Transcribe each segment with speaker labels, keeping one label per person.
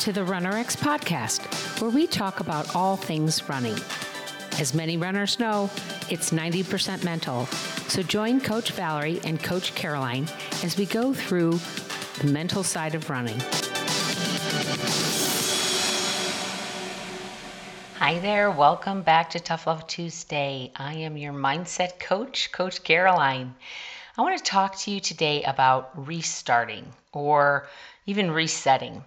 Speaker 1: to the RunRx podcast, where we talk about all things running. As many runners know, it's 90% mental. So join Coach Valerie and Coach Caroline as we go through the mental side of running. Hi there, welcome back to Tough Love Tuesday. I am your mindset coach, Coach Caroline. I want to talk to you today about restarting or even resetting.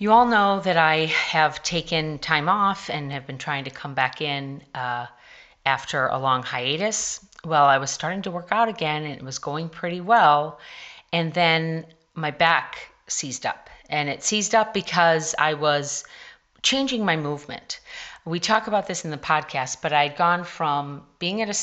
Speaker 1: You all know that I have taken time off and have been trying to come back in uh, after a long hiatus. Well, I was starting to work out again and it was going pretty well. And then my back seized up. And it seized up because I was changing my movement. We talk about this in the podcast, but I'd gone from being at a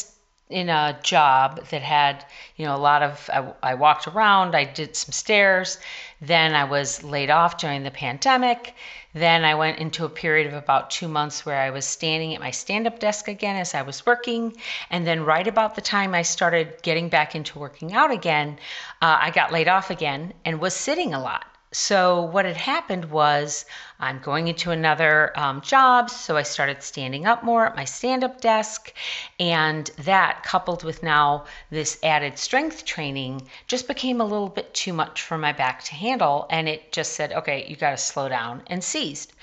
Speaker 1: in a job that had, you know, a lot of, I, I, walked around, I did some stairs. Then I was laid off during the pandemic. Then I went into a period of about two months where I was standing at my stand up desk again as I was working. And then, right about the time I started getting back into working out again, uh, I got laid off again and was sitting a lot. So, what had happened was I'm going into another um, job. So, I started standing up more at my stand up desk. And that, coupled with now this added strength training, just became a little bit too much for my back to handle. And it just said, okay, you got to slow down and seized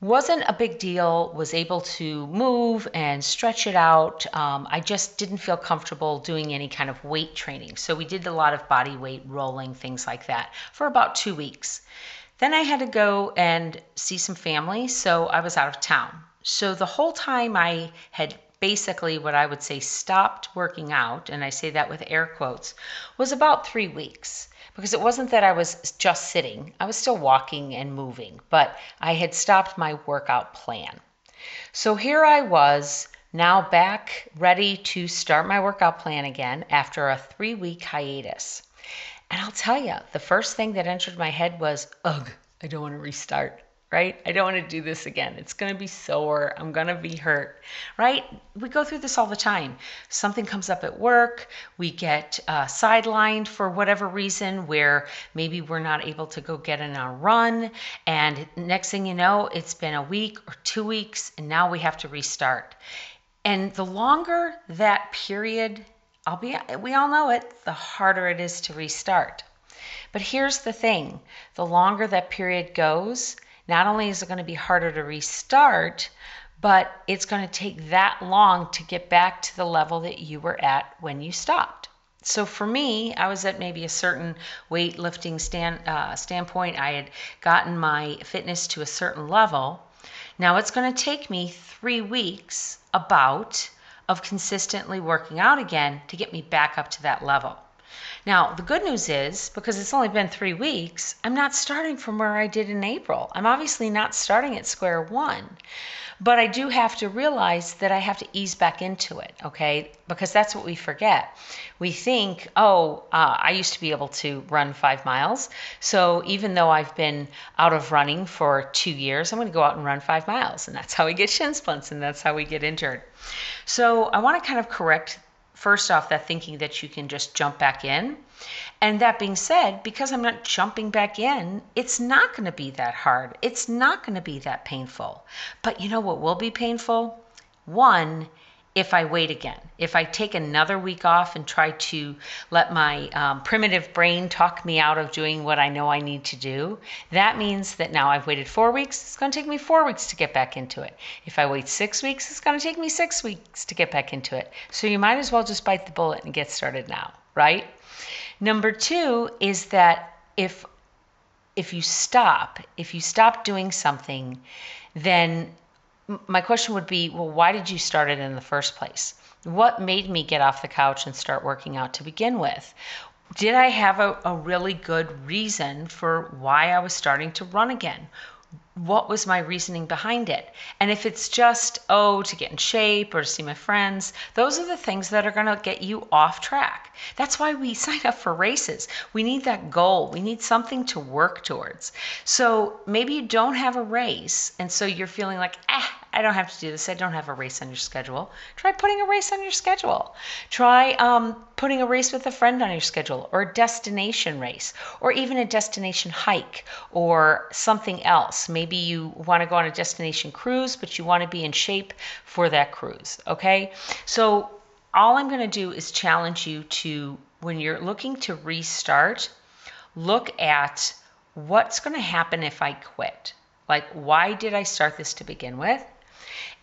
Speaker 1: wasn't a big deal was able to move and stretch it out. Um, i just didn't feel comfortable doing any kind of weight training. So we did a lot of body weight rolling things like that for about two weeks. Then i had to go and see some family so i was out of town. So the whole time i had basically what i would say stopped working out and i say that with air quotes was about three weeks because it wasn't that I was just sitting, I was still walking and moving, but I had stopped my workout plan. So here I was now back ready to start my workout plan again after a three week hiatus. And I'll tell you, the first thing that entered my head was, ugh, I don't want to restart right? I don't want to do this again. It's going to be sore. I'm going to be hurt, right? We go through this all the time. Something comes up at work. We get uh, sidelined for whatever reason where maybe we're not able to go get in our run. And next thing you know, it's been a week or two weeks, and now we have to restart. And the longer that period, I'll be, we all know it, the harder it is to restart. But here's the thing the longer that period goes, not only is it going to be harder to restart, but it's going to take that long to get back to the level that you were at when you stopped. So for me, I was at maybe a certain weightlifting stand, uh, standpoint. I had gotten my fitness to a certain level. Now it's going to take me three weeks about of consistently working out again to get me back up to that level. Now, the good news is because it's only been three weeks, I'm not starting from where I did in April. I'm obviously not starting at square one. But I do have to realize that I have to ease back into it, okay? Because that's what we forget. We think, oh, uh, I used to be able to run five miles. So even though I've been out of running for two years, I'm going to go out and run five miles. And that's how we get shin splints and that's how we get injured. So I want to kind of correct first off that thinking that you can just jump back in. And that being said, because I'm not jumping back in, it's not going to be that hard. It's not going to be that painful. But you know what will be painful? One, if I wait again, if I take another week off and try to let my um, primitive brain talk me out of doing what I know I need to do, that means that now I've waited four weeks, it's going to take me four weeks to get back into it. If I wait six weeks, it's going to take me six weeks to get back into it. So you might as well just bite the bullet and get started now, right? Number two is that if if you stop, if you stop doing something, then my question would be well, why did you start it in the first place? What made me get off the couch and start working out to begin with? Did I have a, a really good reason for why I was starting to run again? What was my reasoning behind it? And if it's just, oh, to get in shape or to see my friends, those are the things that are going to get you off track. That's why we sign up for races. We need that goal, we need something to work towards. So maybe you don't have a race, and so you're feeling like, ah, I don't have to do this. I don't have a race on your schedule. Try putting a race on your schedule. Try um, putting a race with a friend on your schedule, or a destination race, or even a destination hike, or something else. Maybe you want to go on a destination cruise, but you want to be in shape for that cruise. Okay? So, all I'm going to do is challenge you to, when you're looking to restart, look at what's going to happen if I quit. Like, why did I start this to begin with?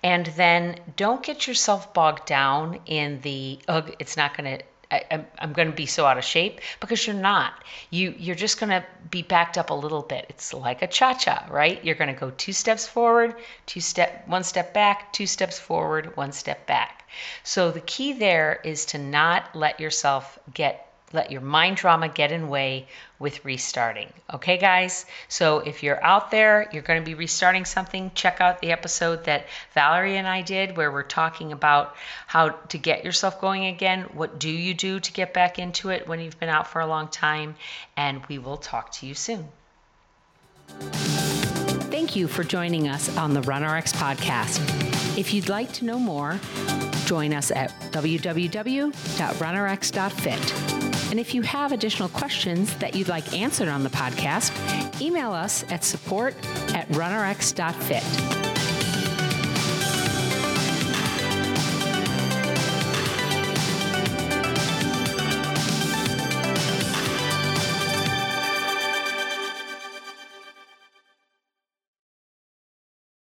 Speaker 1: And then don't get yourself bogged down in the, it's not going to, I'm, I'm going to be so out of shape because you're not. You you're just going to be backed up a little bit. It's like a cha-cha, right? You're going to go two steps forward, two step one step back, two steps forward, one step back. So the key there is to not let yourself get let your mind drama get in way with restarting. Okay, guys? So if you're out there, you're going to be restarting something, check out the episode that Valerie and I did where we're talking about how to get yourself going again. What do you do to get back into it when you've been out for a long time? And we will talk to you soon.
Speaker 2: Thank you for joining us on the RunRx podcast. If you'd like to know more, join us at www.runrx.fit. And if you have additional questions that you'd like answered on the podcast, email us at support at runrx.fit.